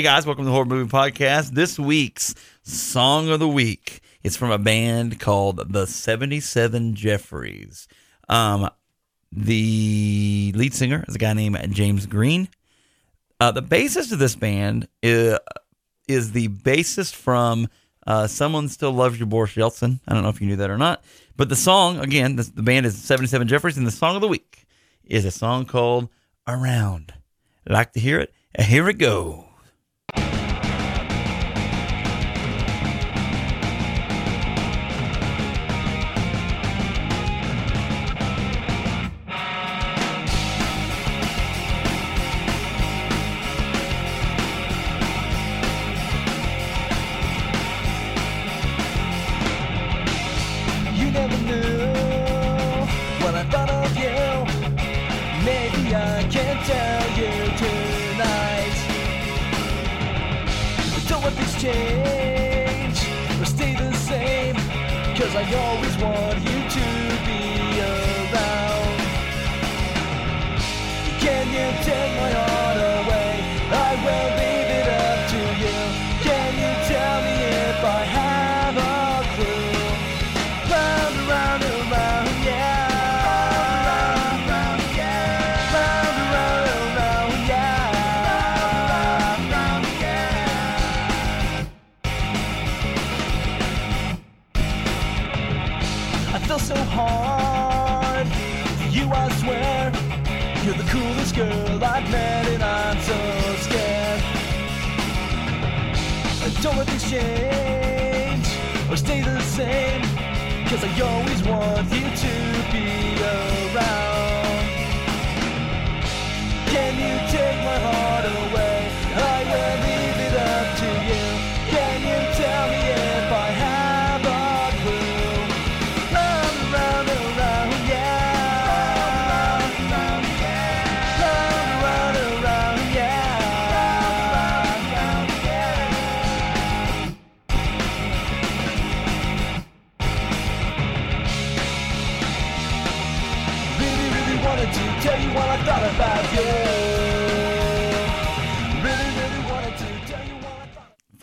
Hey guys, welcome to the Horror Movie Podcast. This week's Song of the Week is from a band called the 77 Jeffries. Um, the lead singer is a guy named James Green. Uh, the bassist of this band is, is the bassist from uh, Someone Still Loves You, Boris Yeltsin. I don't know if you knew that or not. But the song, again, the, the band is 77 Jeffries, and the song of the week is a song called Around. Like to hear it? Here it goes.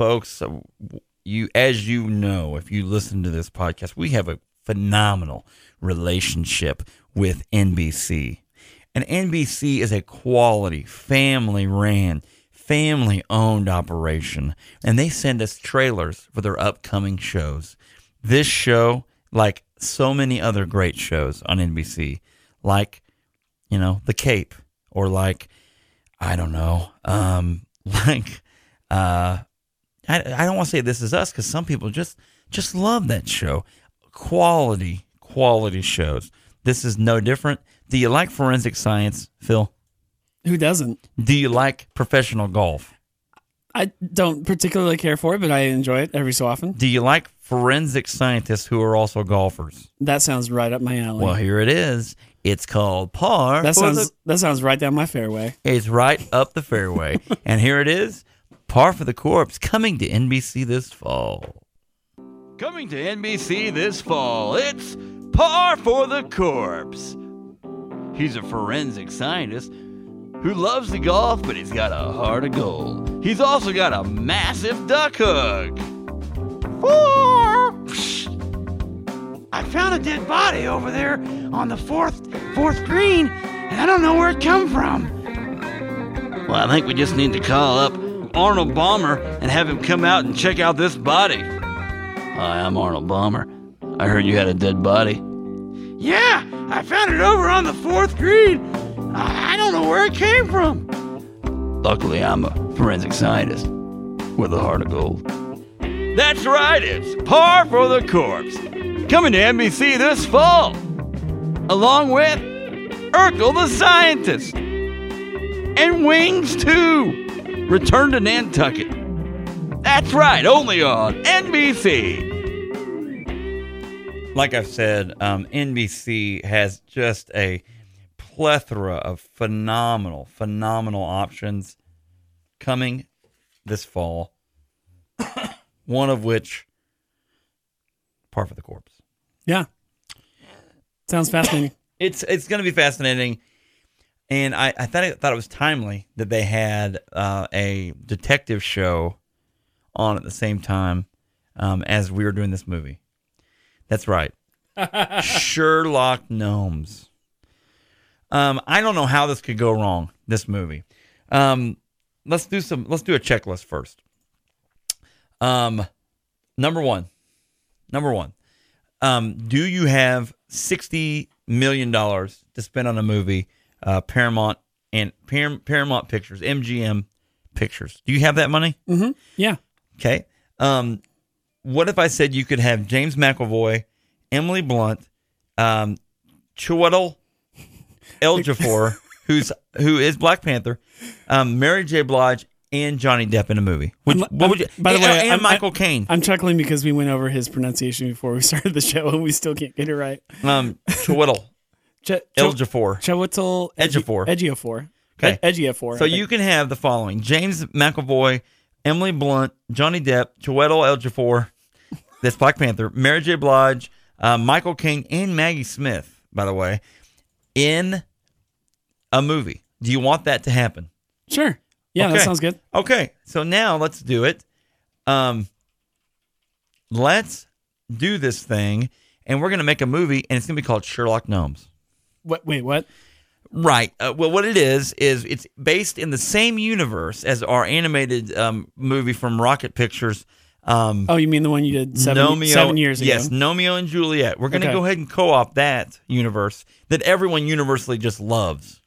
Folks uh, you as you know if you listen to this podcast we have a phenomenal relationship with nbc and nbc is a quality family ran family owned operation and they send us trailers for their upcoming shows. This show like so many other great shows on nbc like you know the cape or like i don't know um like uh I, I don't want to say this is us because some people just just love that show. Quality, quality shows. This is no different. Do you like forensic science, Phil? Who doesn't? Do you like professional golf? I don't particularly care for it, but I enjoy it every so often. Do you like forensic scientists who are also golfers? That sounds right up my alley. Well, here it is. It's called Par. that sounds the- that sounds right down my fairway. It's right up the fairway. and here it is Par for the Corpse coming to NBC this fall. Coming to NBC this fall, it's Par for the Corpse. He's a forensic scientist who loves the golf, but he's got a heart of gold. He's also got a massive duck hook. Four. I found a dead body over there on the fourth fourth green, and I don't know where it come from. Well, I think we just need to call up Arnold Bomber and have him come out and check out this body. Hi, I'm Arnold Bomber. I heard you had a dead body. Yeah, I found it over on the fourth green. I I don't know where it came from. Luckily, I'm a forensic scientist with a heart of gold. That's right, it's Par for the Corpse. Coming to NBC this fall. Along with Urkel the Scientist. And Wings 2. Return to Nantucket. That's right, only on NBC. like I've said, um, NBC has just a plethora of phenomenal, phenomenal options coming this fall. One of which, Par for the Corpse. Yeah. Sounds fascinating. It's it's going to be fascinating, and I, I thought it, thought it was timely that they had uh, a detective show on at the same time um, as we were doing this movie. That's right, Sherlock Gnomes. Um, I don't know how this could go wrong. This movie. Um, let's do some. Let's do a checklist first. Um, number one. Number one. Um, do you have sixty million dollars to spend on a movie? Uh, Paramount and Par- Paramount Pictures, MGM Pictures. Do you have that money? Mm-hmm. Yeah. Okay. Um, what if I said you could have James McAvoy, Emily Blunt, um, Chiwetel Ejiofor, who's who is Black Panther, um, Mary J. Blige, and Johnny Depp in a movie? Would, I'm- what would you? by the and, way, and I'm- Michael Caine, I'm chuckling because we went over his pronunciation before we started the show and we still can't get it right. um, Chiwetel Ch- Ch- Ejiofor. Chiwetel Ejiofor. Ejiofor. Okay. E- Ejiofor. So you can have the following: James McAvoy, Emily Blunt, Johnny Depp, Chiwetel Ejiofor, that's Black Panther, Mary J. Blige, uh, Michael Caine, and Maggie Smith. By the way, in a movie. Do you want that to happen? Sure. Yeah, that sounds good. Okay, so now let's do it. Um, let's do this thing, and we're gonna make a movie, and it's gonna be called Sherlock Gnomes. What, wait, what? Right. Uh, well, what it is is it's based in the same universe as our animated um, movie from Rocket Pictures. Um, Oh, you mean the one you did seven, Gnomeo- seven years ago? Yes, Gnomeo and Juliet. We're going to Okay. go ahead and co-op that universe that everyone universally just loves.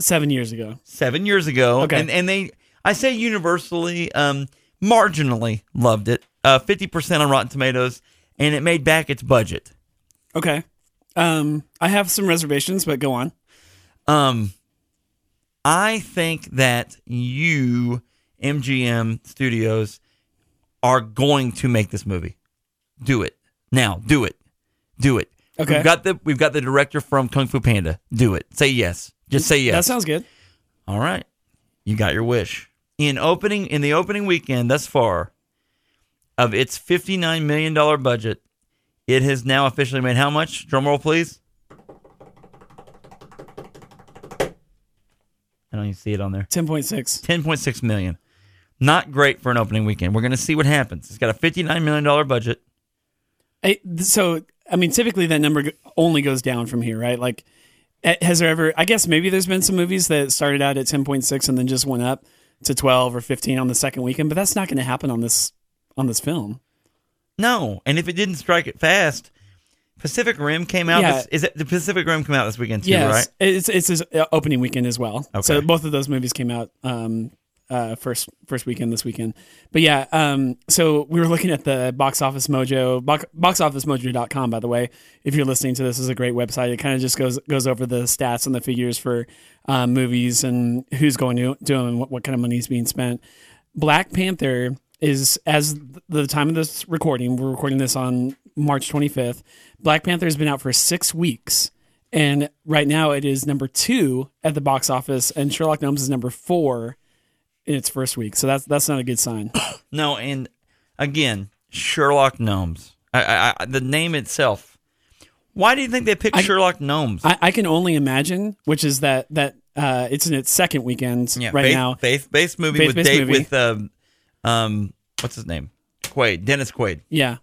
Seven years ago. Seven years ago, Okay. and and they, I say universally, um, marginally loved it. Uh, Fifty percent on Rotten Tomatoes, and it made back its budget. Okay. Um, I have some reservations, but go on. Um, I think that you, MGM Studios, are going to make this movie. Do it now. Do it. Do it. Okay. We've got the we've got the director from Kung Fu Panda. Do it. Say yes. Just say yes. That sounds good. All right. You got your wish. In opening in the opening weekend thus far of its fifty nine million dollar budget, it has now officially made how much? Drum roll, please. I don't even see it on there. 10.6. 10.6 million. Not great for an opening weekend. We're going to see what happens. It's got a $59 million budget. I, so, I mean, typically that number only goes down from here, right? Like, eh, has there ever, I guess maybe there's been some movies that started out at 10.6 and then just went up to 12 or 15 on the second weekend, but that's not going to happen on this, on this film. No. And if it didn't strike it fast, Pacific Rim came out. Yeah. This, is it the Pacific Rim come out this weekend too, Yes, right? it's it's his uh, opening weekend as well. Okay. So both of those movies came out um, uh, first first weekend this weekend. But yeah, um, so we were looking at the box office mojo box, boxofficemojo.com by the way. If you're listening to this, this is a great website. It kind of just goes goes over the stats and the figures for um, movies and who's going to do them and what, what kind of money is being spent. Black Panther is as the time of this recording. We're recording this on March 25th. Black Panther has been out for six weeks, and right now it is number two at the box office, and Sherlock Gnomes is number four in its first week. So that's that's not a good sign. No, and again, Sherlock Gnomes. I, I, I, the name itself. Why do you think they picked Sherlock Gnomes? I, I can only imagine, which is that that uh, it's in its second weekend right faith, now. faith-based movie with Faith-based Dave movie. with um, um, what's his name? Quaid, Dennis Quaid. Yeah.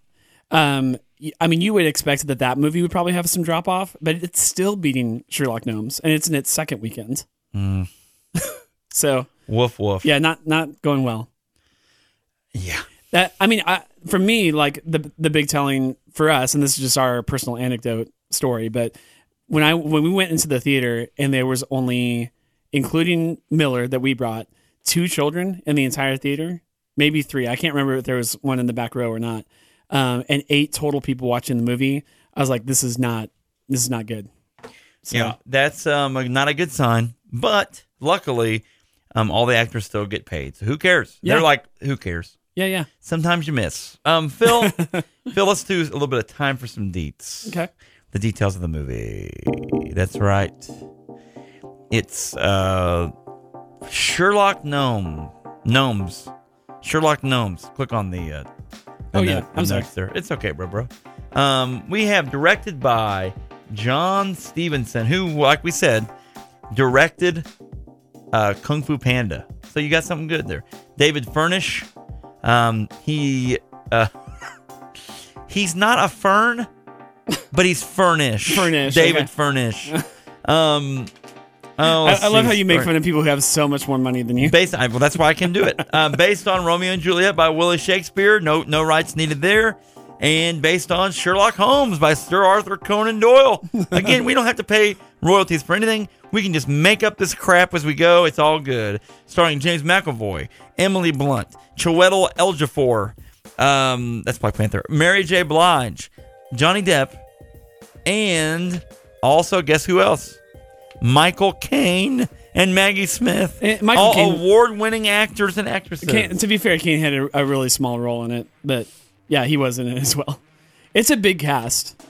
Um, I mean, you would expect that that movie would probably have some drop off, but it's still beating Sherlock Gnomes, and it's in its second weekend. Mm. so Woof woof. yeah, not not going well. Yeah. That I mean, I, for me, like the the big telling for us, and this is just our personal anecdote story, but when I when we went into the theater and there was only, including Miller that we brought, two children in the entire theater, maybe three. I can't remember if there was one in the back row or not, um, and eight total people watching the movie. I was like, this is not this is not good. So, Yeah, that's um not a good sign. But luckily, um, all the actors still get paid. So who cares? Yeah. They're like, who cares? yeah, yeah. Sometimes you miss. Um, Phil, Phil, let's do a little bit of time for some deets. Okay. The details of the movie. That's right. It's uh, Sherlock Gnome Gnomes. Sherlock Gnomes. Click on the. Uh, the Oh, yeah. note- I'm the sorry. there. It's okay, bro, bro. Um, we have directed by John Stevenson, who, like we said, directed uh, Kung Fu Panda. So you got something good there. David Furnish. Um, he uh, he's not a fern, but he's Furnish. Furnish, David okay. Furnish. Um, oh, I, I love how you make fun of people who have so much more money than you. Based, I- well, that's why I can do it. Um, based on Romeo and Juliet by Willie Shakespeare, no no rights needed there, and based on Sherlock Holmes by Sir Arthur Conan Doyle. Again, we don't have to pay royalties for anything. We can just make up this crap as we go. It's all good. Starring James McAvoy, Emily Blunt, Chiwetel Ejiofor, um, that's Black Panther, Mary J. Blige, Johnny Depp, and also guess who else? Michael Caine and Maggie Smith. Eh, Michael all Caine- award-winning actors and actresses. Caine, to be fair, Caine had a, a really small role in it, but yeah, he was in it as well. It's a big cast.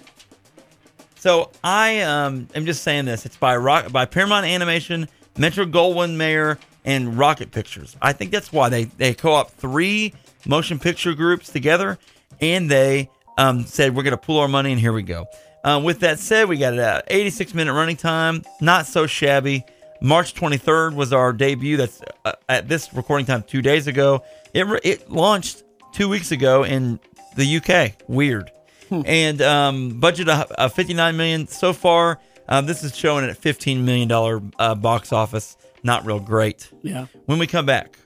So I um am just saying this. It's by Rock by Paramount Animation, Metro Goldwyn Mayer, and Rocket Pictures. I think that's why they they co-op three motion picture groups together, and they um said we're gonna pool our money, and here we go. Um, with that said, we got a 86 minute running time, not so shabby. March 23rd was our debut. That's uh, at this recording time two days ago. It re- it launched two weeks ago in the UK. Weird. And um, budget of, of 59 million so far. Um, this is showing at 15 million dollar uh, box office. Not real great. Yeah. When we come back,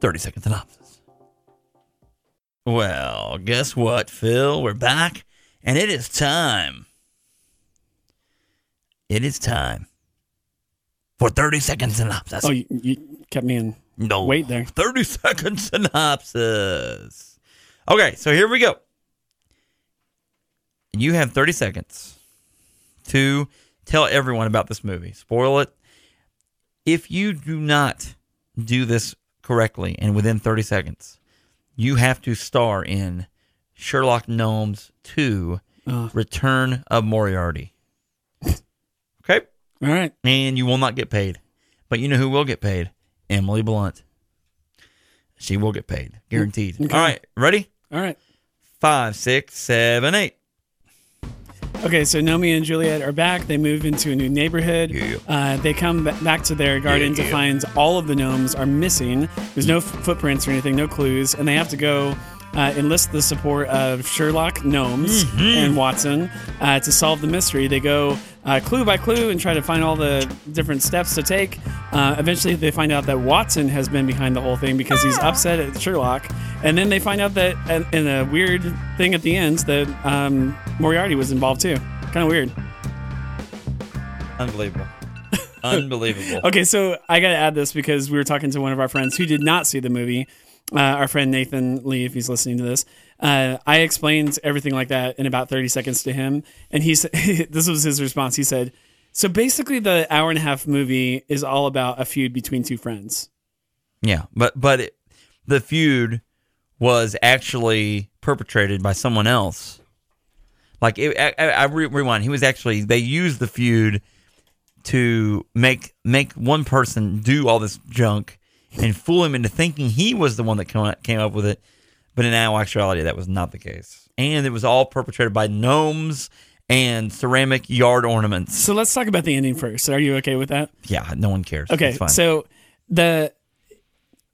30 second synopsis. Well, guess what, Phil? We're back, and it is time. It is time for 30 second synopsis. Oh, you, you kept me in. no. wait there. 30 second synopsis. Okay, so here we go. You have 30 seconds to tell everyone about this movie. Spoil it. If you do not do this correctly and within 30 seconds, you have to star in Sherlock Gnomes 2 Oh. Return of Moriarty. Okay? All right. and you will not get paid. But you know who will get paid? Emily Blunt. She will get paid, guaranteed. Okay. All right, ready? All right. Five, six, seven, eight. Okay, so Nomi and Juliet are back. They move into a new neighborhood. Yeah. Uh, they come ba- back to their garden Yeah, to find all of the gnomes are missing. There's no f- footprints or anything, no clues, and they have to go uh, enlist the support of Sherlock Gnomes Mm-hmm. and Watson uh, to solve the mystery. They go uh, clue by clue and try to find all the different steps to take. Uh, eventually, they find out that Watson has been behind the whole thing because he's upset at Sherlock. And then they find out that, in a weird thing at the end, that um, Moriarty was involved too. Kind of weird. Unbelievable. Unbelievable. Okay, so I got to add this because we were talking to one of our friends who did not see the movie. Uh, our friend Nathan Lee, if he's listening to this, uh, I explained everything like that in about 30 seconds to him. And he said, this was his response. He said, So basically, the hour and a half movie is all about a feud between two friends. Yeah, but but it, the feud was actually perpetrated by someone else. Like it, I, I I re- rewind. He was actually they used the feud to make make one person do all this junk and fool him into thinking he was the one that came came up with it. But in actuality, that was not the case, and it was all perpetrated by gnomes and ceramic yard ornaments. So let's talk about the ending first. Are you okay with that? Yeah, no one cares. Okay, so the.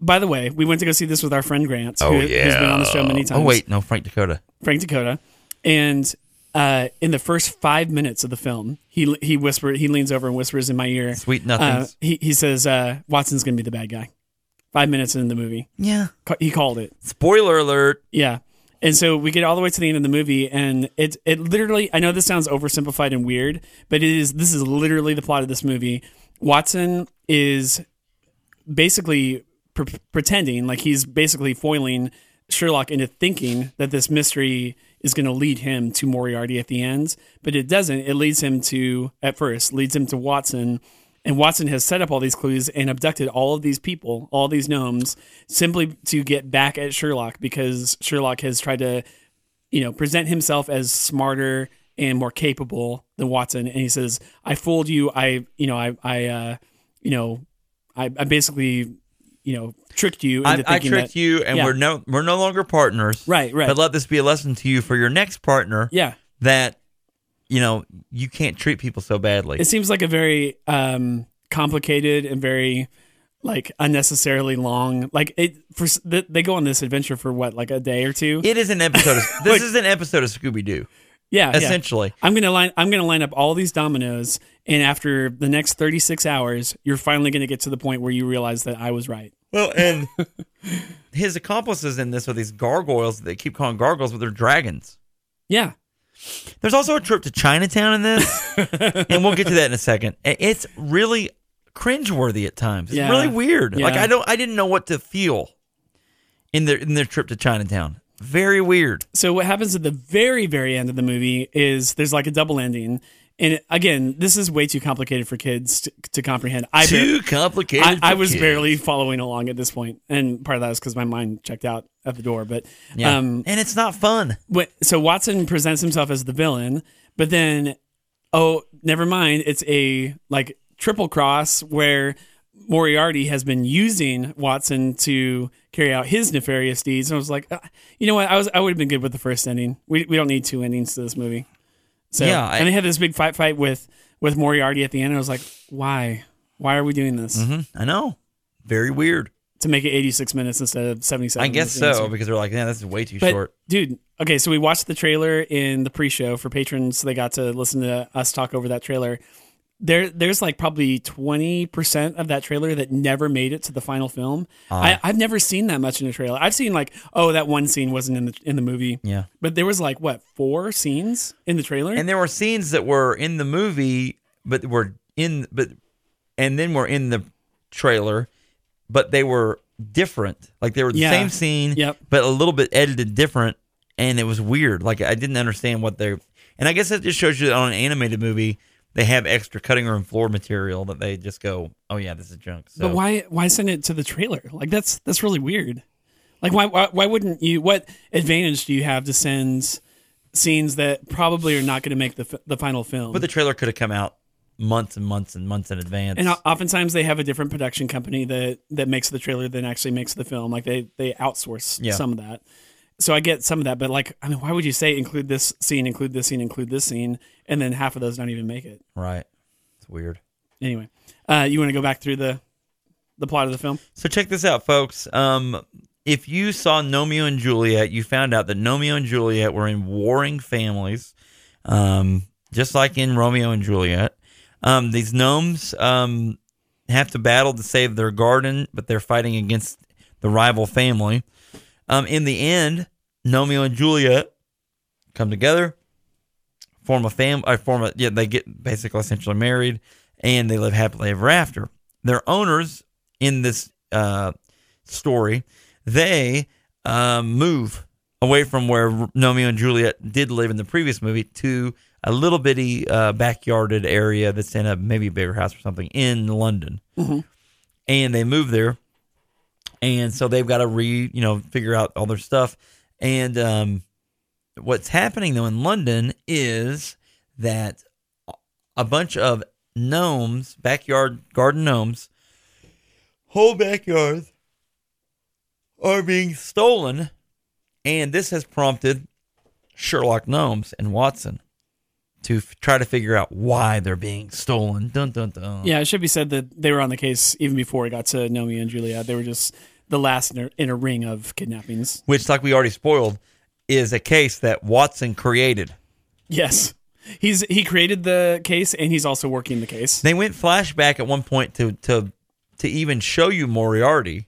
By the way, we went to go see this with our friend Grant, oh, who, who's been on the show many times. Oh wait, no, Frank Dakota. Frank Dakota, and uh, in the first five minutes of the film, he he whispered, he leans over and whispers in my ear, Sweet uh, he he says, uh, "Watson's going to be the bad guy." Five minutes into the movie. Yeah. Ca- He called it. Spoiler alert. Yeah. And so we get all the way to the end of the movie, and it it literally. I know this sounds oversimplified and weird, but it is. This is literally the plot of this movie. Watson is basically pre- pretending like he's basically foiling Sherlock into thinking that this mystery is going to lead him to Moriarty at the end, but it doesn't. It leads him to at first leads him to Watson, and Watson has set up all these clues and abducted all of these people, all these gnomes, simply to get back at Sherlock because Sherlock has tried to, you know, present himself as smarter and more capable than Watson, and he says, "I fooled you. I, you know, I, I, uh, you know, I, I basically." You know, tricked you into I, I tricked that, you, and Yeah. we're no we're no longer partners. Right, right. But let this be a lesson to you for your next partner. Yeah, That you know you can't treat people so badly. it seems like a very um, complicated and very like unnecessarily long. Like it for they go on this adventure for what like a day or two. It is an episode. Of, this is an episode of Scooby Doo. yeah, yeah. Essentially, I'm gonna line. I'm gonna line up all these dominoes, and after the next 36 hours, you're finally gonna get to the point where you realize that I was right. well, and his accomplices in this are these gargoyles. They keep calling gargoyles, but they're dragons. Yeah, There's also a trip to Chinatown in this, and we'll get to that in a second. It's really cringeworthy at times. It's Yeah. really weird. Like I don't, I didn't know what to feel in their in their trip to Chinatown. Very weird. so what happens at the very very end of the movie is there's like a double ending and again this is way too complicated for kids to, to comprehend i, bar- Too complicated. I, I was kids. barely following along at this point and part of that is because my mind checked out at the door but Yeah. um and it's not fun. so watson presents himself as the villain but then oh never mind it's a like triple cross where Moriarty has been using Watson to carry out his nefarious deeds, and I was like, uh, you know what? I was I would have been good with the first ending. We we don't need two endings to this movie. So Yeah, I- and they had this big fight fight with with Moriarty at the end. And I was like, why? Why are we doing this hmm I know. Very weird. to make it eighty six minutes instead of seventy seven? I guess so because they're like, yeah, this is way too But short. dude, okay, so we watched the trailer in the pre-show for patrons, so they got to listen to us talk over that trailer. There, there's like probably twenty percent of that trailer that never made it to the final film. Ah. I, I've never seen that much in a trailer. I've seen like, oh, that one scene wasn't in the in the movie, Yeah. but there was like what four scenes in the trailer? And there were scenes that were in the movie, but were in but and then were in the trailer, but they were different. Like they were the Yeah. same scene, Yep. but a little bit edited different, and it was weird. Like I didn't understand what they're. And I guess that just shows you that on an animated movie, they have extra cutting room floor material that they just go, "Oh yeah, this is junk." So But why why send it to the trailer? Like that's that's really weird. Like why why, why wouldn't you? What advantage do you have to send scenes that probably are not going to make the the final film? But the trailer could have come out months and months and months in advance. And oftentimes they have a different production company that that makes the trailer than actually makes the film. Like they they outsource Yeah. some of that. So I get some of that, but like I mean, why would you say include this scene, include this scene, include this scene, and then half of those don't even make it? right. It's weird. Anyway, uh, you want to go back through the the plot of the film? So check this out, folks. Um, if you saw Gnomeo and Juliet, you found out that Gnomeo and Juliet were in warring families, um, just like in Romeo and Juliet. Um, these gnomes um, have to battle to save their garden, but they're fighting against the rival family. Um, in the end, Gnomeo and Juliet come together, form a family, or form a yeah. They get basically essentially married, and they live happily ever after. Their owners in this uh, story, they um, move away from where Romeo and Juliet did live in the previous movie to a little bitty uh, backyarded area that's in a maybe a bigger house or something in London, and they move there, and so they've got to re you know figure out all their stuff, and um, what's happening though in London is that a bunch of gnomes, backyard garden gnomes, whole backyards are being stolen, and this has prompted Sherlock Gnomes and Watson to f- try to figure out why they're being stolen. Dun dun dun. Yeah, it should be said that they were on the case even before it got to Nomi and Juliet. They were just the last in a, in a ring of kidnappings. Which, like we already spoiled, is a case that Watson created. Yes, he's he created the case and he's also working the case. They went flashback at one point to to to even show you Moriarty,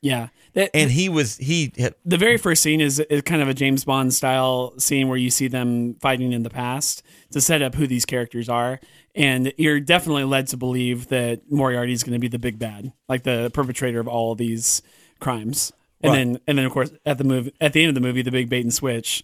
Yeah. That, and he was he the very first scene is, is kind of a James Bond style scene where you see them fighting in the past to set up who these characters are. And you're definitely led to believe that Moriarty is going to be the big bad, like the perpetrator of all these crimes. And Right. then, and then of course, at the movie, at the end of the movie, the big bait and switch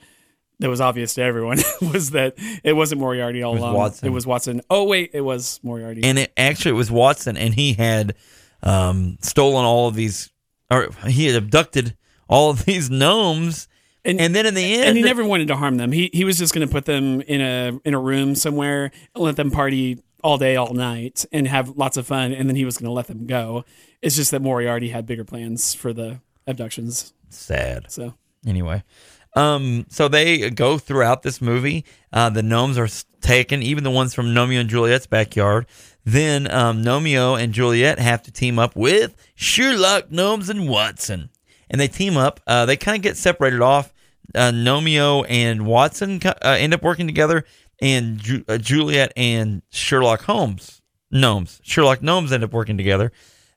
that was obvious to everyone was that it wasn't Moriarty all was along. Watson. It was Watson. Oh wait, it was Moriarty. and it actually it was Watson, and he had um, stolen all of these, or he had abducted all of these gnomes, and, And- then in the end, and he never wanted to harm them. He he was just going to put them in a in a room somewhere and let them party all day, all night, and have lots of fun. And then he was going to let them go. It's just that Moriarty had bigger plans for the abductions. sad. So Anyway, um, so they go throughout this movie. Uh, the gnomes are taken, even the ones from Gnomeo and Juliet's backyard. Then um, Gnomeo and Juliet have to team up with Sherlock, Gnomes, and Watson, and they team up. Uh, they kind of get separated off. Uh, Gnomeo and Watson uh, end up working together, and Ju- uh, Juliet and Sherlock Holmes gnomes, Sherlock gnomes end up working together.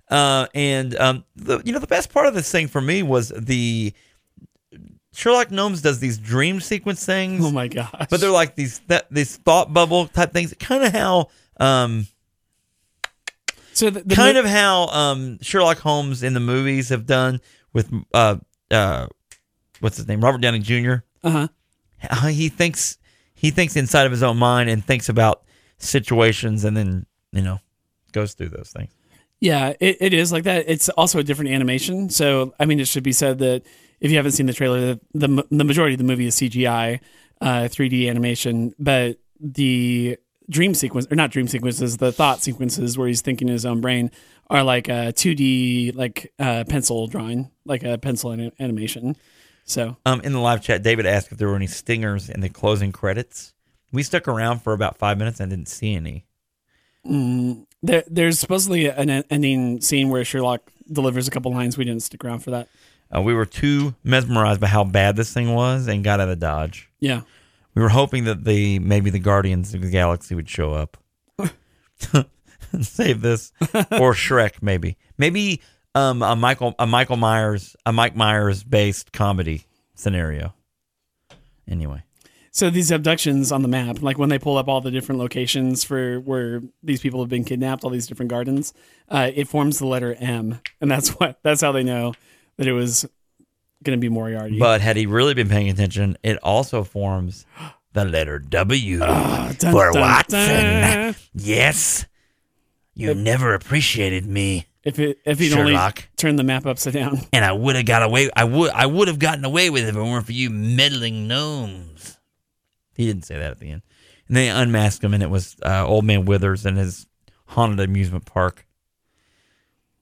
Uh, and um, the you know the best part of this thing for me was the Sherlock Gnomes does these dream sequence things, oh my gosh, but they're like these that these thought bubble type things. Kind of how um so the, the kind mo- of how um Sherlock Holmes in the movies have done with uh uh what's his name Robert Downey Jr. uh-huh. How he thinks he thinks inside of his own mind and thinks about situations and then you know goes through those things. Yeah, it, it is like that. It's also a different animation. So, I mean, it should be said that if you haven't seen the trailer, the the, the majority of the movie is CGI, uh, 3D animation, but the dream sequence or not dream sequences, the thought sequences where he's thinking in his own brain are like a 2D like uh, pencil drawing, like a pencil anim- animation. So, Um, in the live chat, David asked if there were any stingers in the closing credits. We stuck around for about five minutes and didn't see any. mm, there, there's supposedly an ending scene where Sherlock delivers a couple lines. We didn't stick around for that. Uh, we were too mesmerized by how bad this thing was and got out of Dodge. Yeah. We were hoping that the maybe the Guardians of the Galaxy would show up save this, or Shrek, maybe, maybe um, a Michael a Michael Myers a Mike Myers based comedy scenario. Anyway, So these abductions on the map, like when they pull up all the different locations for where these people have been kidnapped, all these different gardens, uh, it forms the letter M, and that's what that's how they know that it was going to be Moriarty. but had he really been paying attention, it also forms the letter W Ah, dun, for dun, Watson. dun. Yes, you never appreciated me. If it if he'd only Sherlock. turned the map upside down, and I would have got away. I would I would have gotten away with it if it weren't for you meddling gnomes. He didn't say that at the end. And they unmasked him, and it was uh, Old Man Withers and his haunted amusement park.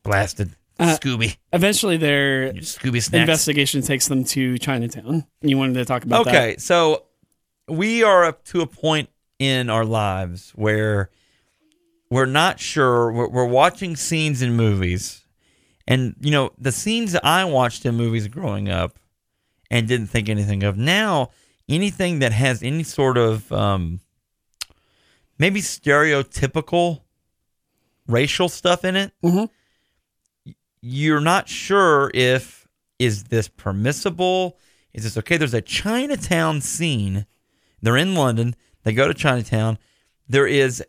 Blasted Uh, Scooby, eventually their Scooby snacks. investigation takes them to Chinatown. You wanted to talk about that? okay, so we are up to a point in our lives where we're not sure. We're, we're watching scenes in movies, and you know the scenes that I watched in movies growing up and didn't think anything of. Now, anything that has any sort of um, maybe stereotypical racial stuff in it, Mhm. you're not sure if is this permissible? Is this okay? There's a Chinatown scene. They're in London. They go to Chinatown. There is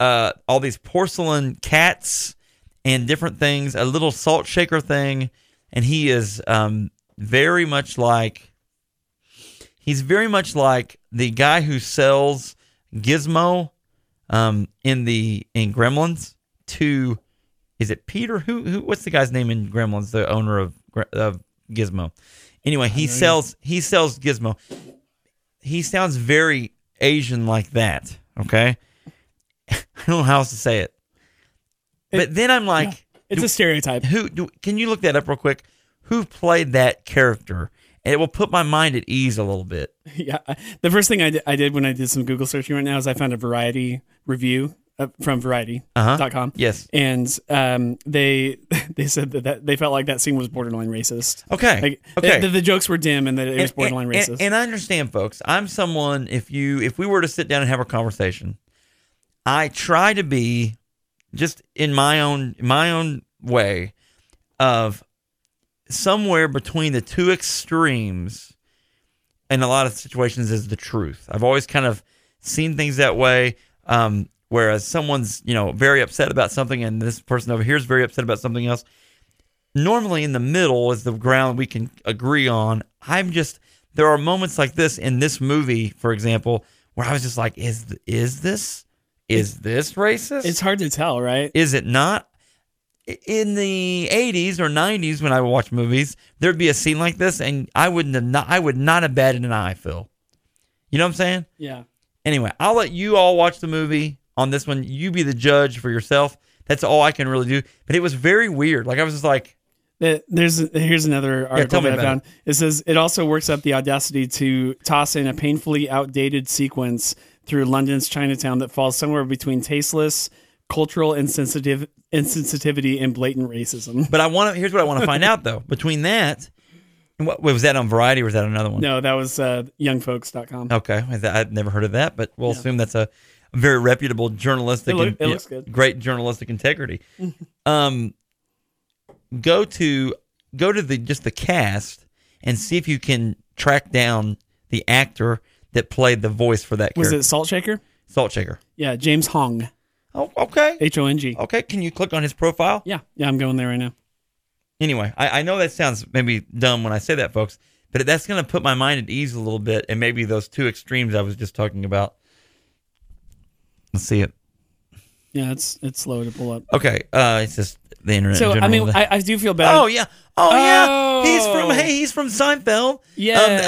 uh, all these porcelain cats and different things, a little salt shaker thing, and he is um, very much like he's very much like the guy who sells Gizmo um, in the in Gremlins to is it Peter? Who who what's the guy's name in Gremlins the owner of of Gizmo? Anyway he sells he sells Gizmo. He sounds very Asian like that okay I don't know how else to say it but then I'm like It's a stereotype. who do, can you look that up real quick who played that character and it will put my mind at ease a little bit yeah. The first thing I did, I did when I did some Google searching right now is I found a Variety review uh, from Uh-huh. Variety.com. yes And um, they they said that, that they felt like that scene was borderline racist. okay Like okay the, the jokes were dim and that it was borderline and, racist. And, and I understand, folks. I'm someone. If you, if we were to sit down and have a conversation, I try to be just in my own my own way of somewhere between the two extremes in a lot of situations is the truth. I've always kind of seen things that way. Um, whereas someone's, you know, very upset about something and this person over here is very upset about something else. Normally in the middle is the ground we can agree on. I'm just there are moments like this in this movie, for example, where I was just like, is is this is this racist? It's hard to tell, right? Is it not? In the 80s or 90s, when I would watch movies, there'd be a scene like this, and I wouldn't have not, I would not have batted an eye, Phil. You know what I'm saying? Yeah. Anyway, I'll let you all watch the movie on this one. You be the judge for yourself. That's all I can really do. But it was very weird. Like I was just like, There's here's another article me that I found. It. says it also works up the audacity to toss in a painfully outdated sequence through London's Chinatown that falls somewhere between tasteless, cultural insensitive insensitivity and blatant racism. but I want to. Here's what I want to find out though. Between that, what was that on Variety or was that another one? No, that was uh, youngfolks.com. Okay, I've never heard of that, but we'll assume that's a very reputable journalistic. It look- and- it looks good. Great journalistic integrity. um, go to go to the just the cast and see if you can track down the actor that played the voice for that Was it Salt Shaker? Salt Shaker? Yeah, James Hong. Oh, okay, H O N G. okay. Can you click on his profile? Yeah, yeah, I'm going there right now. Anyway, I, I know that sounds maybe dumb when I say that, folks, but that's going to put my mind at ease a little bit, and maybe those two extremes I was just talking about. Let's see it. Yeah, it's it's slow to pull up. Okay, uh, it's just the internet. So in I mean, I, I do feel bad. oh yeah, oh, yeah, he's from Oh. hey, he's from Seinfeld. Um,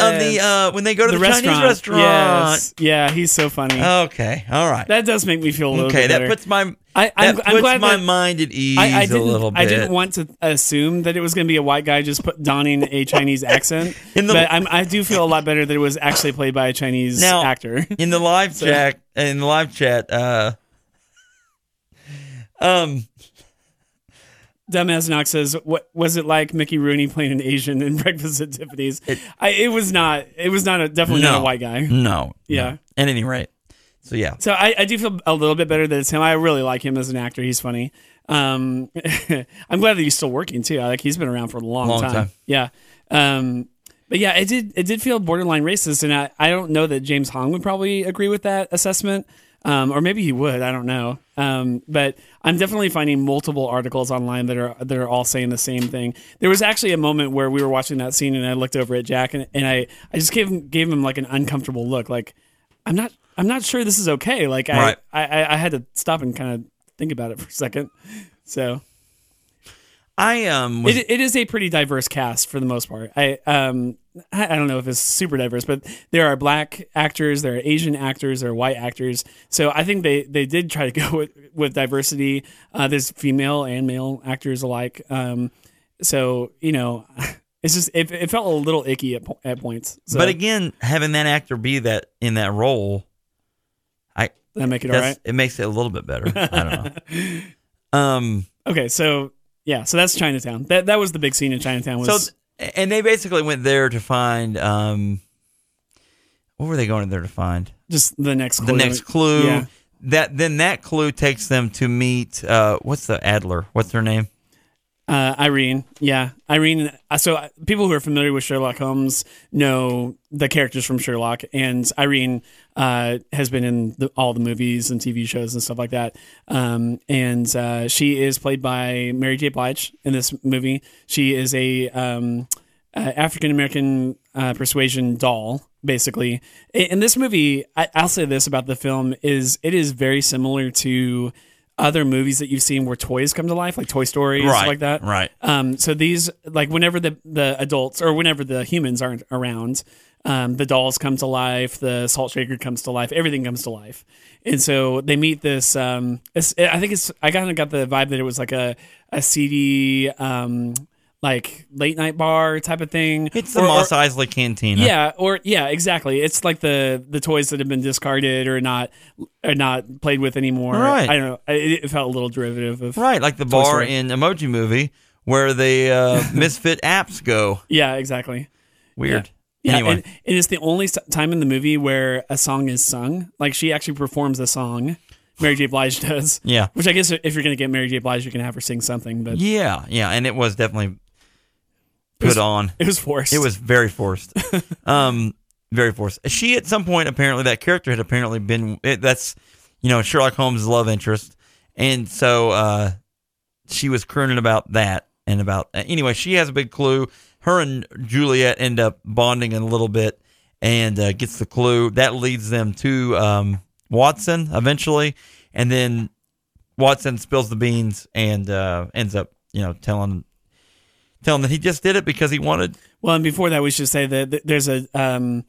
on the uh, when they go to the, the Chinese restaurant. restaurant. Yes. Yeah, he's so funny. Okay, all right. that does make me feel a little okay, bit that better. puts my I- that I'm- I'm puts glad my that- mind at ease I, I a little bit. I didn't want to assume that it was going to be a white guy just put, donning a Chinese accent. In the- but I'm, I do feel a lot better that it was actually played by a Chinese Now- actor. in the live chat in the live chat. Uh, um, Dumbass Knox says, "What was it like Mickey Rooney playing an Asian in Breakfast at Tiffany's?" It, I, it was not. It was not a definitely not a white guy. no, Yeah. no. At any rate, so yeah, So I, I do feel a little bit better that it's him. I really like him as an actor. He's funny. Um, I'm glad that he's still working too. I Like he's been around for a long, Long time. time. Yeah. Um, but yeah, it did it did feel borderline racist, and I, I don't know that James Hong would probably agree with that assessment. Um, or maybe he would. I don't know. Um, but I'm definitely finding multiple articles online that are that are all saying the same thing. There was actually a moment where we were watching that scene, and I looked over at Jack, and, and I I just gave him gave him like an uncomfortable look, like I'm not I'm not sure this is okay. Like I Right. I, I, I had to stop and kind of think about it for a second. So I um was, it, it is a pretty diverse cast for the most part. I um I, I don't know if it's super diverse, but there are black actors, there are Asian actors, there are white actors. So I think they they did try to go with, with diversity. Uh, there's female and male actors alike. Um, so you know, it's just it, it felt a little icky at, at points. So but again, having that actor be that in that role, I that make it all right. it makes it a little bit better. I don't know. Um. Okay, so yeah, so that's Chinatown. That that was the big scene in Chinatown. Was So, and they basically went there to find um, what were they going there to find? just the next clue. The next clue. Yeah. That then that clue takes them to meet uh, what's the Adler? What's her name? Uh, Irene, yeah, Irene. uh, So uh, people who are familiar with Sherlock Holmes know the characters from Sherlock, and Irene uh, has been in the, all the movies and TV shows and stuff like that. Um, and uh, she is played by Mary J. Blige in this movie. She is a um, uh, African American uh, persuasion doll, basically. In, this movie, I, I'll say this about the film: is it is very similar to other movies that you've seen where toys come to life, like Toy Story stuff like that. Right. Um, so these, like, whenever the the adults or whenever the humans aren't around, um, the dolls come to life, the salt shaker comes to life, everything comes to life, and so they meet this. Um, it's, I think it's. I kind of got the vibe that it was like a a seedy, um, like late night bar type of thing. It's the Or- Mos Eisley Cantina. yeah, or yeah, exactly. It's like the the toys that have been discarded or not or not played with anymore. Right. I don't know. It, it felt a little derivative of Right, like the bar Story. in Emoji Movie where the uh, misfit apps go. Yeah, exactly. Weird. Yeah, anyway, and, and it's the only time in the movie where a song is sung. Like she actually performs a song. Mary J. Blige does. yeah. Which I guess if you're gonna get Mary J. Blige, you can have her sing something. But Yeah, yeah, and it was definitely put was- on. It was forced. It was very forced. um, very forced. She at some point apparently that character had apparently been it, that's you know Sherlock Holmes' love interest, and so uh, she was crooning about that and about anyway. She has a big clue. Her and Juliet end up bonding in a little bit, and uh, gets the clue. That leads them to um, Watson eventually, and then Watson spills the beans and uh, ends up you know telling telling that he just did it because he wanted. Well, and before that, we should say that there's a um,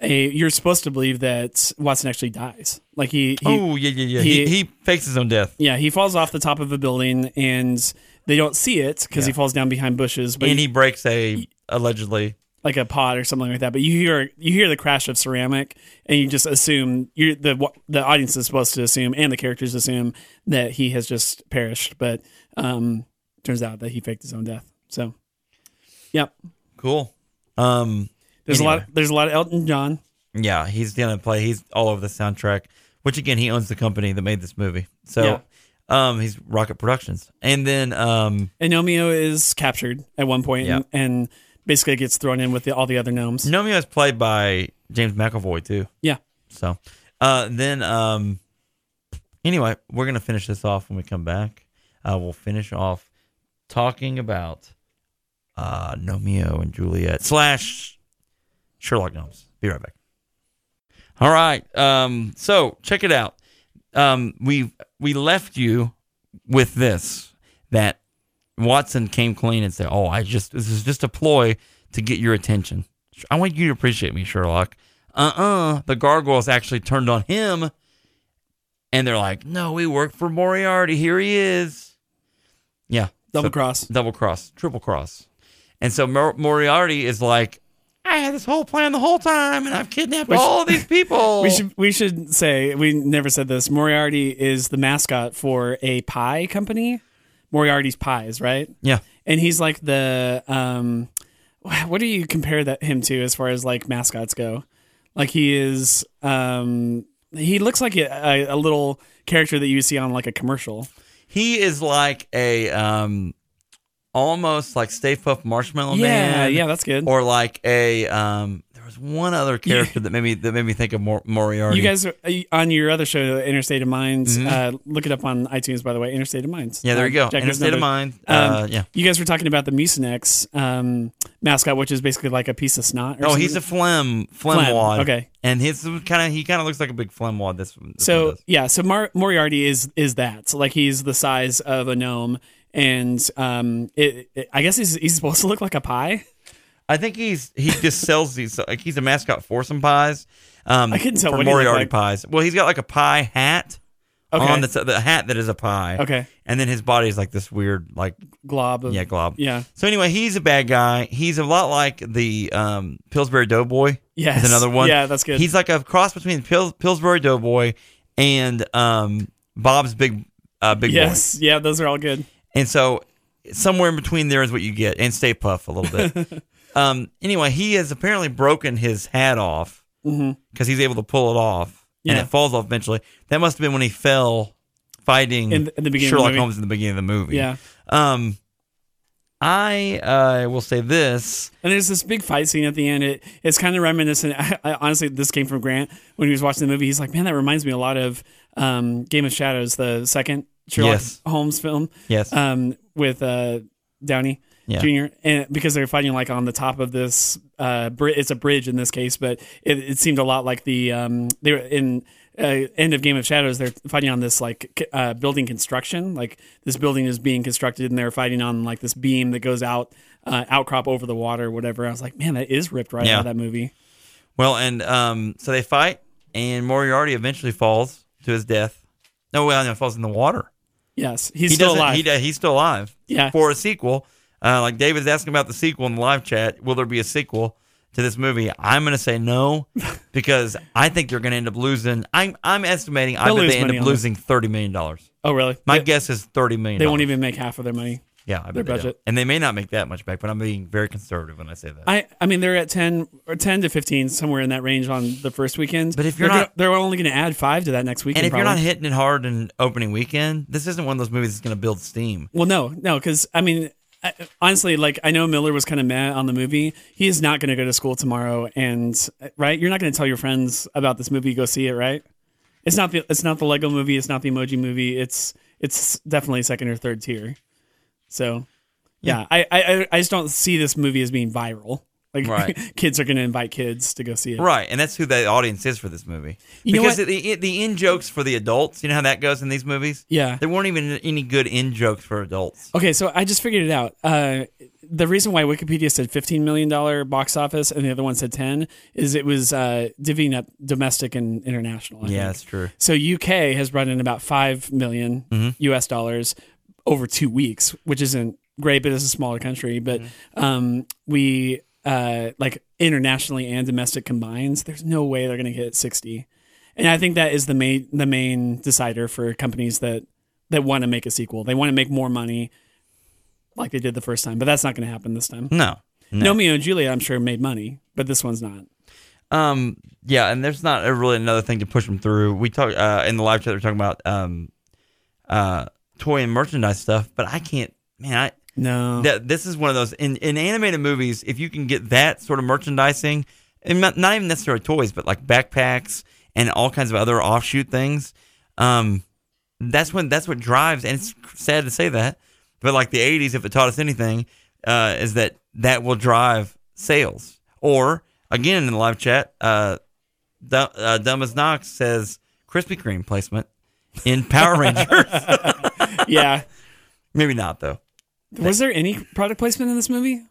a you're supposed to believe that Watson actually dies. Like he, he oh yeah yeah yeah. he, he- he fakes his own death. Yeah, he falls off the top of a building, and they don't see it because he falls down behind bushes. But and he, he breaks a allegedly like a pot or something like that. But you hear you hear the crash of ceramic, and you just assume you the the audience is supposed to assume, and the characters assume that he has just perished. But um, turns out that he faked his own death. So, yep. cool. Um, There's a lot. There's a lot of Elton John. yeah, he's gonna play. He's all over the soundtrack. Which again, he owns the company that made this movie. So, Yeah. Um, he's Rocket Productions, and then um, Gnomeo is captured at one point Yeah. and, and basically gets thrown in with the, all the other gnomes. Gnomeo is played by James McAvoy too. Yeah. So, uh, then um, anyway, we're gonna finish this off when we come back. Uh, we'll finish off talking about uh, Gnomeo and Juliet slash Sherlock Gnomes. Be right back. All right. Um, so check it out. Um, we we left you with this that Watson came clean and said, "Oh, I just this is just a ploy to get your attention. I want you to appreciate me, Sherlock." Uh-uh. The gargoyles actually turned on him, and they're like, "No, we work for Moriarty. Here he is." Yeah, Double so- cross. double cross, triple cross, and so Mor- Moriarty is like, "I had this whole plan the whole time, and I've kidnapped Which- all these people." We should we should say we never said this. Moriarty is the mascot for a pie company. Moriarty's Pies, right? yeah. And he's like the um, what do you compare that him to as far as like mascots go? Like he is um, he looks like a, a little character that you see on like a commercial. He is like a um almost like Stay Puft Marshmallow yeah, Man. yeah, yeah, that's good. Or like a um there was one other character that made me that made me think of Mor- Moriarty. You guys are, uh, on your other show, Interstate of Minds. Uh, look it up on iTunes, by the way. Interstate of Minds. Mm-hmm. yeah, there Uh, you go. Jack Interstate of. Mind. Um, uh, yeah. You guys were talking about the Mucinex um, mascot, which is basically like a piece of snot. Or Oh, he's a something. phlegm phlegm Phlegm, wad. okay. And his kind of he kind of looks like a big phlegm wad. This, this one so yeah. So Mar- Moriarty is is that. So like he's the size of a gnome, and um, it, it- I guess he's he's supposed to look like a pie. I think he's he just sells these like he's a mascot for some pies. Um, I couldn't tell for what Moriarty like. pies. Well, he's got like a pie hat Okay. on that's the hat that is a pie. Okay. and then his body is like this weird like Glob. Of, yeah glob. Yeah. So anyway, he's a bad guy. He's a lot like the um, Pillsbury Doughboy. Yeah, is another one. Yeah, that's good. He's like a cross between Pils- Pillsbury Doughboy and um, Bob's Big uh, Big Yes. Boy. Yeah. Those are all good. And so somewhere in between there is what you get, and Stay Puft a little bit. um, anyway, he has apparently broken his hat off because he's able to pull it off, and it falls off eventually. That must have been when he fell fighting In the- in the beginning Sherlock. Holmes in the beginning of the movie. Yeah. Um, I uh, will say this. And there's this big fight scene at the end. It, it's kind of reminiscent. I, I, honestly, this came from Grant when he was watching the movie. He's like, man, that reminds me a lot of um, Game of Shadows, the second Sherlock Yes. Holmes film Yes. um, with uh, Downey Yeah. Jr. And because they're fighting like on the top of this, uh, bri- it's a bridge in this case, but it, it seemed a lot like the um, they were in uh, end of Game of Shadows. They're fighting on this like uh, building construction, like this building is being constructed, and they're fighting on like this beam that goes out uh, outcrop over the water, or whatever. I was like, man, that is ripped right Yeah. out of that movie. Well, and um, so they fight, and Moriarty eventually falls to his death. No, well, no, falls in the water. Yes, he's he still alive. He, he's still alive. Yeah. For a sequel, uh, like David's asking about the sequel in the live chat. Will there be a sequel to this movie? I'm going to say no because I think they're going to end up losing. I'm I'm estimating. I They'll bet they end up losing thirty million dollars. oh, really? My they, guess is thirty million. they won't even make half of their money. Yeah, I bet their don't. budget. and they may not make that much back. But I'm being very conservative when I say that. I, I mean they're at ten or ten to fifteen somewhere in that range on the first weekend. But if you're they're not- gonna, they're only going to add five to that next weekend. and if you're not hitting it hard in opening weekend, this isn't one of those movies that's going to build steam. well, no, no, because I mean, I, honestly, like I know Miller was kind of mad on the movie. He is not going to go to school tomorrow, and right, you're not going to tell your friends about this movie. Go see it, right? It's not the it's not the Lego movie. It's not the Emoji movie. It's it's definitely second or third tier. So, yeah, I I, I just don't see this movie as being viral. Like Right. kids are going to invite kids to go see it. Right, and that's who the audience is for this movie. You because the the in jokes for the adults, you know how that goes in these movies. Yeah. There weren't even any good in jokes for adults. Okay, so I just figured it out. Uh, the reason why Wikipedia said $15 million box office and the other one said 10 is it was uh, divvying up domestic and international. I Yeah, think. that's true. So UK has brought in about 5 million US dollars over two weeks, which isn't great, but it's a smaller country. But um, we, uh, like internationally and domestic combines, there's no way they're going to hit 60. And I think that is the main the main decider for companies that that want to make a sequel. They want to make more money, like they did the first time, but that's not going to happen this time. No, no. Romeo and Juliet, I'm sure, made money, but this one's not. Um, yeah, and there's not a really another thing to push them through. We talk uh, in the live chat. We're talking about um, uh, toy and merchandise stuff, but I can't. Man, I No, that this is one of those in, in animated movies. If you can get that sort of merchandising, and not, not even necessarily toys, but like backpacks and all kinds of other offshoot things, um, that's when that's what drives. And it's sad to say that, but like the '80s, if it taught us anything, uh, is that that will drive sales. Or again in the live chat, uh, Dumb, uh, Dumb as Knox says Krispy Kreme placement in Power Rangers. yeah. Maybe not though. Was there any product placement in this movie?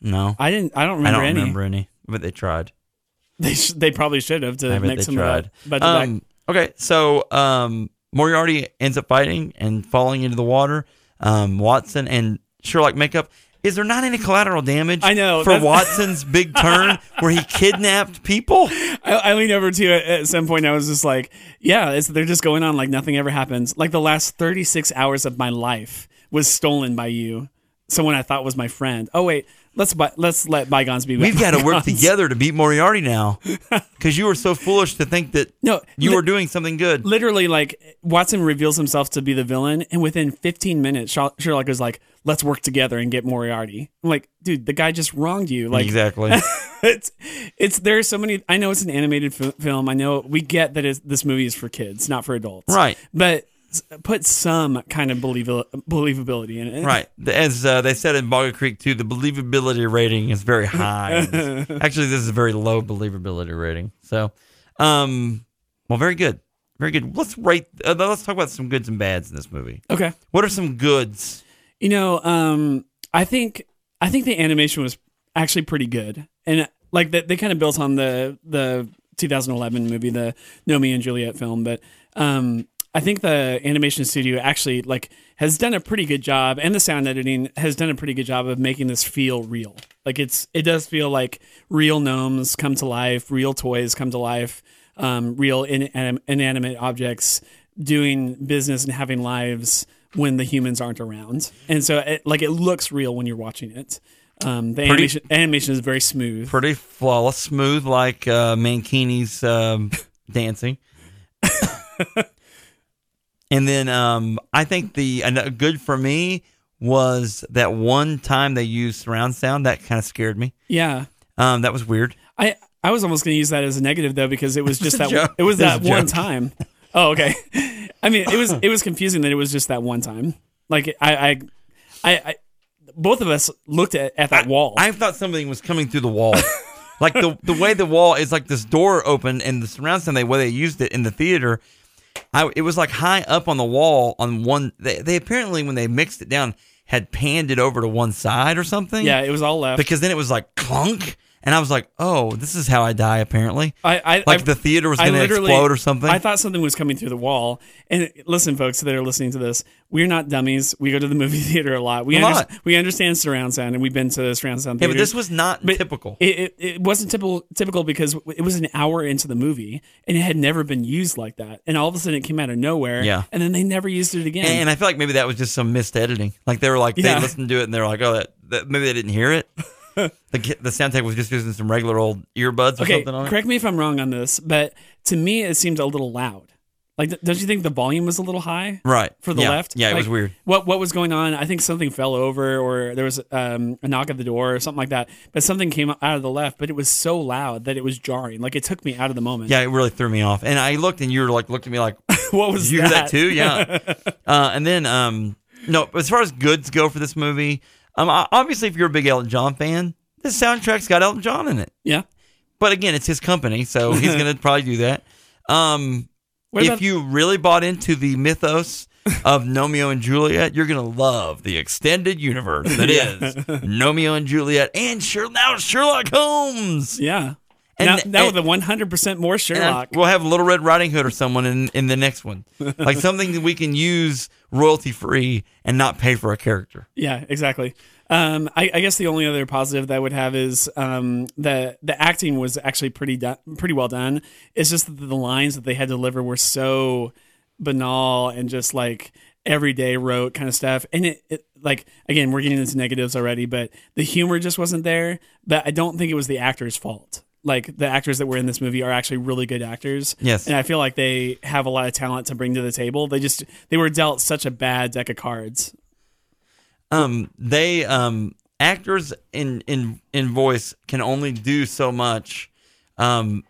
No, I didn't. I don't I remember don't any. remember any, but they tried. They sh- they probably should have to I make some tried. of that. Um, okay, so um, Moriarty ends up fighting and falling into the water. Um, Watson and Sherlock make up. Is there not any collateral damage? I know, for Watson's big turn where he kidnapped people. I, I leaned over to you at, at some point. I was just like, "Yeah, it's, they're just going on like nothing ever happens." Like the last thirty six hours of my life was stolen by you, someone I thought was my friend. Oh wait, let's by, let's let bygones be. We've got to work together to beat Moriarty now, because you were so foolish to think that No, you li- were doing something good. literally like Watson reveals himself to be the villain, and within 15 minutes, Sher- Sherlock is like, "Let's work together and get Moriarty." I'm like, dude, the guy just wronged you. Like, exactly. it's it's there's so many. I know it's an animated fi- film. I know we get that it's, this movie is for kids, not for adults. Right. But put some kind of believ- believability in it. Right. As uh, they said in Boggy Creek too, the believability rating is very high. Actually, this is a very low believability rating. So, um, well, very good, very good. Let's rate. Uh, let's talk about some goods and bads in this movie. Okay. What are some goods? You know, um, I think I think the animation was actually pretty good, and like they, they kind of built on the the 2011 movie, the Gnomeo and Juliet film, but um, I think the animation studio actually like has done a pretty good job, and the sound editing has done a pretty good job of making this feel real. Like it's it does feel like real gnomes come to life, real toys come to life, um, real in, anim- inanimate objects doing business and having lives when the humans aren't around. And so, it, like, it looks real when you're watching it. Um, the animation, animation is very smooth. Pretty flawless, smooth, like uh, Mankini's um, dancing. and then um, I think the uh, good for me was that one time they used surround sound that kind of scared me. yeah, Um, that was weird. I I was almost going to use that as a negative though because it was just that joke. it was It was that one time. Oh, okay. I mean, it was it was confusing that it was just that one time. Like I I I, I both of us looked at, at that wall. I thought something was coming through the wall. like the the way the wall is like this door open and the surround sound the way they used it in the theater. I, it was like high up on the wall on one. They, they apparently when they mixed it down had panned it over to one side or something. yeah, it was all left. because then it was like clunk, and I was like, oh, this is how I die. Apparently, I, I like I- the theater was going to explode or something. I thought something was coming through the wall. And listen, folks that are listening to this, we're not dummies. We go to the movie theater a lot. We A under- lot. we understand surround sound, and we've been to surround sound yeah, but this was not typical. It, it, it wasn't typical typical because it was an hour into the movie and it had never been used like that. And all of a sudden it came out of nowhere. Yeah. And then they never used it again. And I feel like maybe that was just some missed editing. Like they were like Yeah. they listened to it and they're like, oh, that, that maybe they didn't hear it. the the sound tech was just using some regular old earbuds or okay, something on it. correct me if I'm wrong on this, but to me it seemed a little loud. Like, don't you think the volume was a little high? Right. For the Yeah. left, Yeah, it was weird. What what was going on? I think something fell over, or there was um, a knock at the door, or something like that. But something came out of the left, but it was so loud that it was jarring. Like it took me out of the moment. Yeah, it really threw me off. And I looked, and you were like, looked at me like, what was you that? that too? Yeah. uh, and then, um, no, as far as goods go for this movie, um, obviously, if you're a big Elton John fan, this soundtrack's got Elton John in it. Yeah. But again, it's his company, so he's going to probably do that. Um, if about- you really bought into the mythos of Gnomeo and Juliet, you're going to love the extended universe that is Gnomeo and Juliet and Sher- now Sherlock Holmes. Yeah. And- now, now and- with the one hundred percent more Sherlock. we'll have Little Red Riding Hood or someone in, in the next one. Like something that we can use royalty free and not pay for a character. Yeah, exactly. Um, I, I guess the only other positive that I would have is um, the the acting was actually pretty do- pretty well done. It's just that the lines that they had to deliver were so banal and just like everyday rote kind of stuff. And it, it like again, we're getting into negatives already, but the humor just wasn't there. But I don't think it was the actors' fault. Like the actors that were in this movie are actually really good actors. Yes. and I feel like they have a lot of talent to bring to the table. They just they were dealt such a bad deck of cards. Um, they um actors in in in voice can only do so much, um,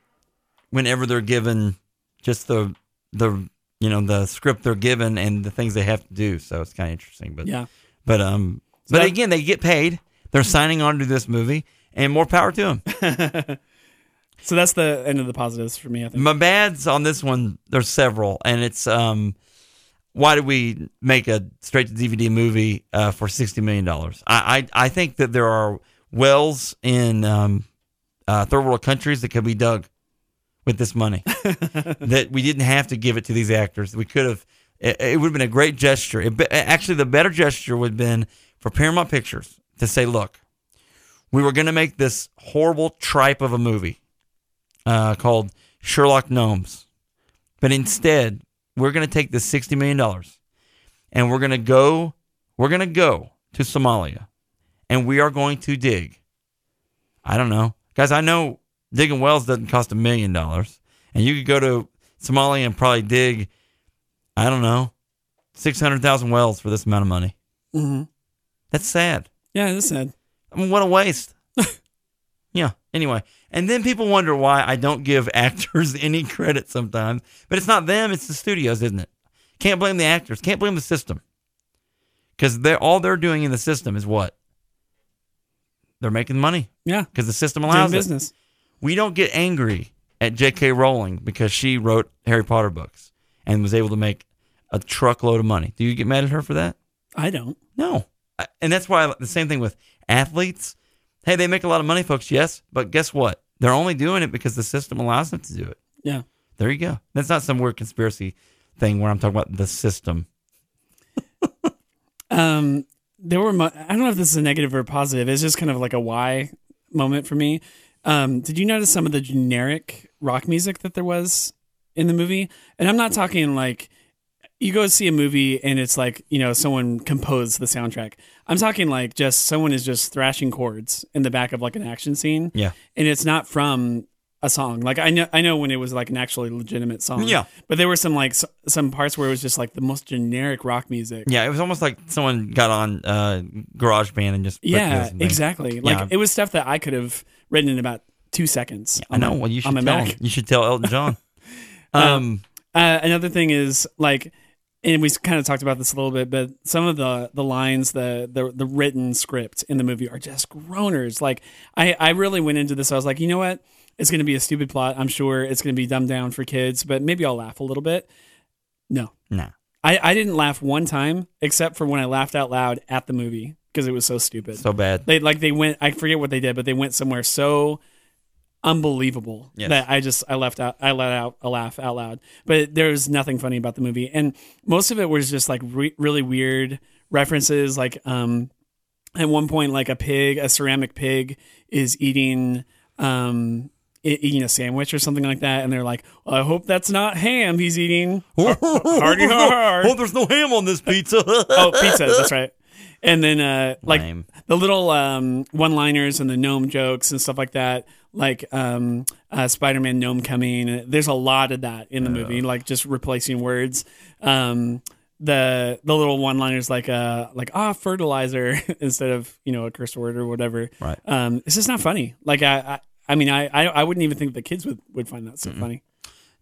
whenever they're given just the the you know the script they're given and the things they have to do. So it's kind of interesting, but Yeah. but um, but that- again, they get paid. They're signing on to this movie, and more power to them. So that's the end of the positives for me. I think. My bads on this one, there's several, and it's um, why did we make a straight to DVD movie uh, for sixty million dollars? I, I I think that there are wells in um, uh, third world countries that could be dug with this money. that we didn't have to give it to these actors. We could have. It, it would have been a great gesture. It, actually, the better gesture would have been for Paramount Pictures to say, "Look, we were going to make this horrible tripe of a movie." Uh, called Sherlock Gnomes. But instead, we're going to take the $60 million and we're going to go, we're going to go to Somalia and we are going to dig. I don't know. Guys, I know digging wells doesn't cost a million dollars. And you could go to Somalia and probably dig, I don't know, 600,000 wells for this amount of money. Mhm. That's sad. Yeah, that's sad. I mean, what a waste. yeah. Anyway, and then people wonder why I don't give actors any credit sometimes. But it's not them; it's the studios, isn't it? Can't blame the actors. Can't blame the system. Because they're all they're doing in the system is what they're making money Yeah, because the system doing allows it. business. We don't get angry at J.K. Rowling because she wrote Harry Potter books and was able to make a truckload of money. Do you get mad at her for that? I don't. No. And that's why the same thing with athletes. Hey, they make a lot of money, folks, yes, but guess what? They're only doing it because the system allows them to do it. Yeah. There you go. That's not some weird conspiracy thing where I'm talking about the system. Um, there were. Mo- I don't know if this is a negative or a positive. It's just kind of like a why moment for me. Um, did you notice some of the generic rock music that there was in the movie? And I'm not talking like you go see a movie and it's like you know someone composed the soundtrack. I'm talking like just someone is just thrashing chords in the back of like an action scene. Yeah. and it's not from a song. Like I know, I know when it was like an actually legitimate song. Yeah. but there were some like s- some parts where it was just like the most generic rock music. Yeah, it was almost like someone got on uh, GarageBand and just put Yeah, exactly. Like Yeah. it was stuff that I could have written in about two seconds. I on know. my- Well, you on should my tell Mac. him. You should tell Elton John. um, Uh, another thing is like, and we kind of talked about this a little bit, but some of the the lines, the the the written script in the movie are just groaners. Like I I really went into this. I was like, you know what? It's going to be a stupid plot. I'm sure it's going to be dumbed down for kids, but maybe I'll laugh a little bit. No, nah. I I didn't laugh one time except for when I laughed out loud at the movie because it was so stupid. So bad. they like they went i forget what they did but they went somewhere so unbelievable Yes. that i just i left out i let out a laugh out loud but there was nothing funny about the movie and most of it was just like re- really weird references like um at one point like a pig a ceramic pig is eating um eating a sandwich or something like that and they're like i hope that's not ham he's eating Hardy har. Oh, there's no ham on this pizza. oh pizza that's right and then uh, like Lame. the little um, one-liners and the gnome jokes and stuff like that, like um, uh, Spider-Man gnome coming. There's a lot of that in the movie, like just replacing words. Um, the the little one-liners like uh like ah fertilizer instead of you know a curse word or whatever. Right. Um, it's just not funny. Like I. I I mean, I, I I wouldn't even think the kids would, would find that so funny.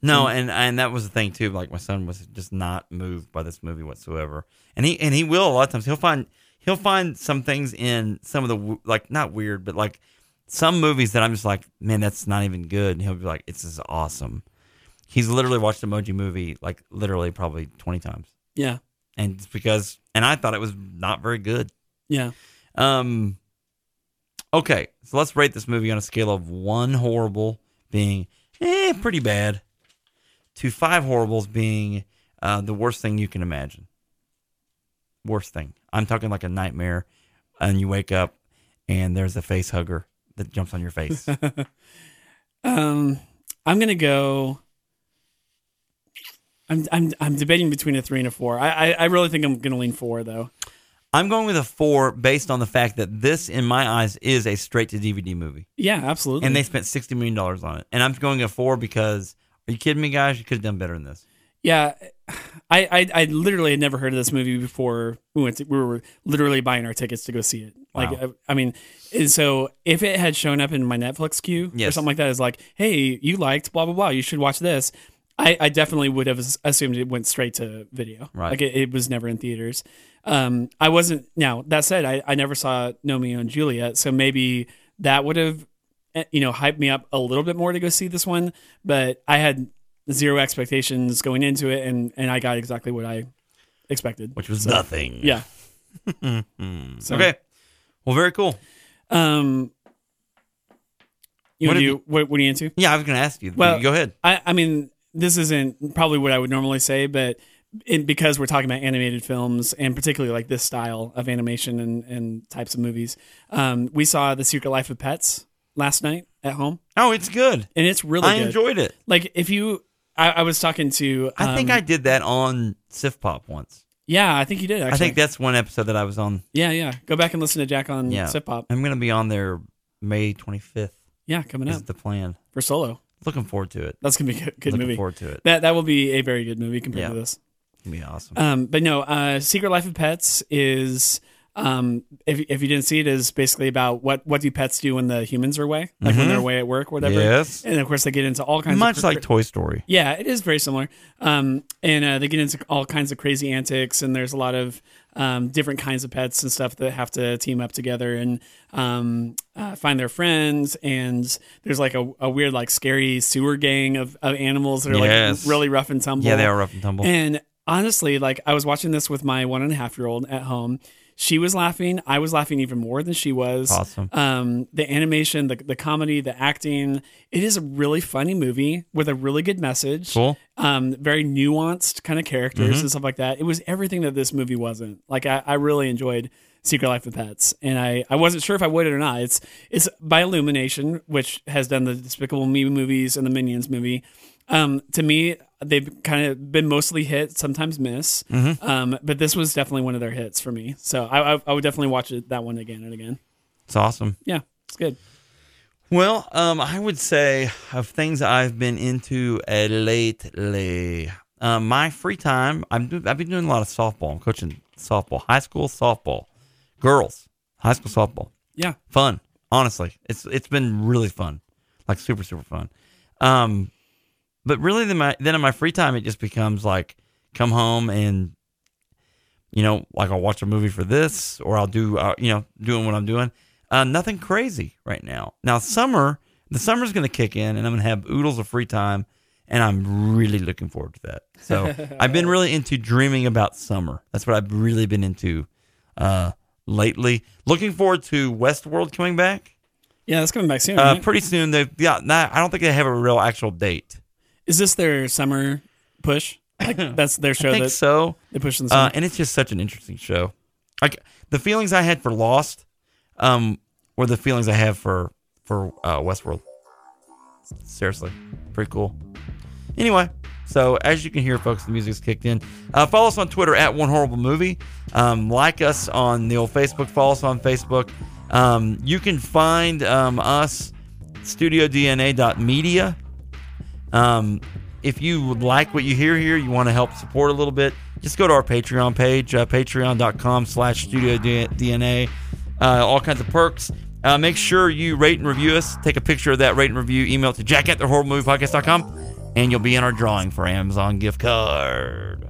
No, and and that was the thing too. Like my son was just not moved by this movie whatsoever, and he and he will a lot of times. He'll find he'll find some things in some of the like not weird, but like some movies that I'm just like, man, that's not even good. And he'll be like, it's just awesome. He's literally watched Emoji Movie like literally probably twenty times, Yeah, and it's because and I thought it was not very good. yeah. Um. Okay, so let's rate this movie on a scale of one horrible being eh pretty bad to five horribles being uh, the worst thing you can imagine. Worst thing. I'm talking like a nightmare, and you wake up and there's a face hugger that jumps on your face. Um, I'm gonna go. I'm I'm I'm debating between a three and a four. I I, I really think I'm gonna lean four though. I'm going with a four based on the fact that this, in my eyes, is a straight to DVD movie, Yeah, absolutely. and they spent sixty million dollars on it. And I'm going a four because are you kidding me, guys? You could have done better than this. Yeah, I, I I literally had never heard of this movie before we went. To, we were literally buying our tickets to go see it. Like Wow. I, I mean, and so if it had shown up in my Netflix queue or something like that, is like, hey, you liked blah blah blah, you should watch this. I, I definitely would have assumed it went straight to video. Right. Like it, it was never in theaters. Um, I wasn't. Now that said, I, I never saw Romeo and Juliet, so maybe that would have, eh, you know, hyped me up a little bit more to go see this one. But I had zero expectations going into it, and and I got exactly what I expected. Which was So, nothing. Yeah. So, Okay. Well, very cool. Um. You What have you, what, what are you into? Yeah, I was going to ask you. Well- go ahead. I, I mean, this isn't probably what I would normally say, but in, because we're talking about animated films and particularly like this style of animation and, and types of movies, um, we saw The Secret Life of Pets last night at home, Oh, it's good. and it's really I good. enjoyed it. like if you, I, I was talking to, I think um, I did that on Sip Pop once. yeah, I think you did. Actually. I think that's one episode that I was on. yeah, yeah. Go back and listen to Jack on Yeah. Sip Pop. I'm going to be on there May 25th. Yeah, coming Is up the plan. for Solo. Looking forward to it. That's gonna be a good, good Looking movie. forward to it. That that will be a very good movie compared Yeah. to this. To be awesome. Um, but no, uh, Secret Life of Pets is um, if if you didn't see it, is basically about what what do pets do when the humans are away, like when they're away at work, whatever. Mm-hmm. Yes. And of course, they get into all kinds Much of like Toy Story. yeah, it is very similar. Um, and uh, they get into all kinds of crazy antics, and there's a lot of um, different kinds of pets and stuff that have to team up together and um, uh, find their friends. And there's like a, a weird, like scary sewer gang of, of animals that are Yes. like really rough and tumble. Yeah, they are rough and tumble. And honestly, like I was watching this with my one and a half year old at home. She was laughing. I was laughing even more than she was. Awesome. Um, the animation, the, the comedy, the acting. It is a really funny movie with a really good message. Cool. Um, very nuanced kind of characters Mm-hmm. and stuff like that. It was everything that this movie wasn't. Like I, I really enjoyed Secret Life of Pets, and I, I wasn't sure if I would or not. It's it's by Illumination, which has done the Despicable Me movies and the Minions movie. Um, to me, they've kind of been mostly hit, sometimes miss. Mm-hmm. Um, but this was definitely one of their hits for me. So I, I, I would definitely watch it, that one again and again. It's awesome. Yeah, it's good. Well, um, I would say of things I've been into uh, lately. Um, my free time, I'm, I've been doing a lot of softball. I'm coaching softball, high school softball, girls, high school softball. Yeah, Fun, honestly, it's it's been really fun, like super super fun. Um, but really, then my then in my free time, it just becomes like come home and you know, like I'll watch a movie for this, or I'll do, uh, you know, doing what I'm doing. Uh, nothing crazy right now. Now, summer, the summer's going to kick in, and I'm going to have oodles of free time, and I'm really looking forward to that. So, I've been really into dreaming about summer. That's what I've really been into uh, lately. Looking forward to Westworld coming back yeah, that's coming back soon. uh, right? pretty soon. they've yeah, I don't think they have a real actual date. Is this their summer push? Like that's their show I think that so. they push in the summer. Uh, and it's just such an interesting show. Like the feelings I had for Lost, um, were the feelings I have for for uh, Westworld. Seriously, pretty cool. Anyway, So as you can hear, folks, the music's kicked in. Uh, follow us on Twitter at One Horrible Movie. Um, like us on the old Facebook. Follow us on Facebook. Um, you can find um, us studiodna.media. Um, if you would like what you hear here, you want to help support a little bit, just go to our Patreon page, uh, patreon.com slash studio DNA. Uh, all kinds of perks. Uh, make sure you rate and review us. Take a picture of that rate and review. Email to jack at the horror movie podcast.com and you'll be in our drawing for Amazon gift card.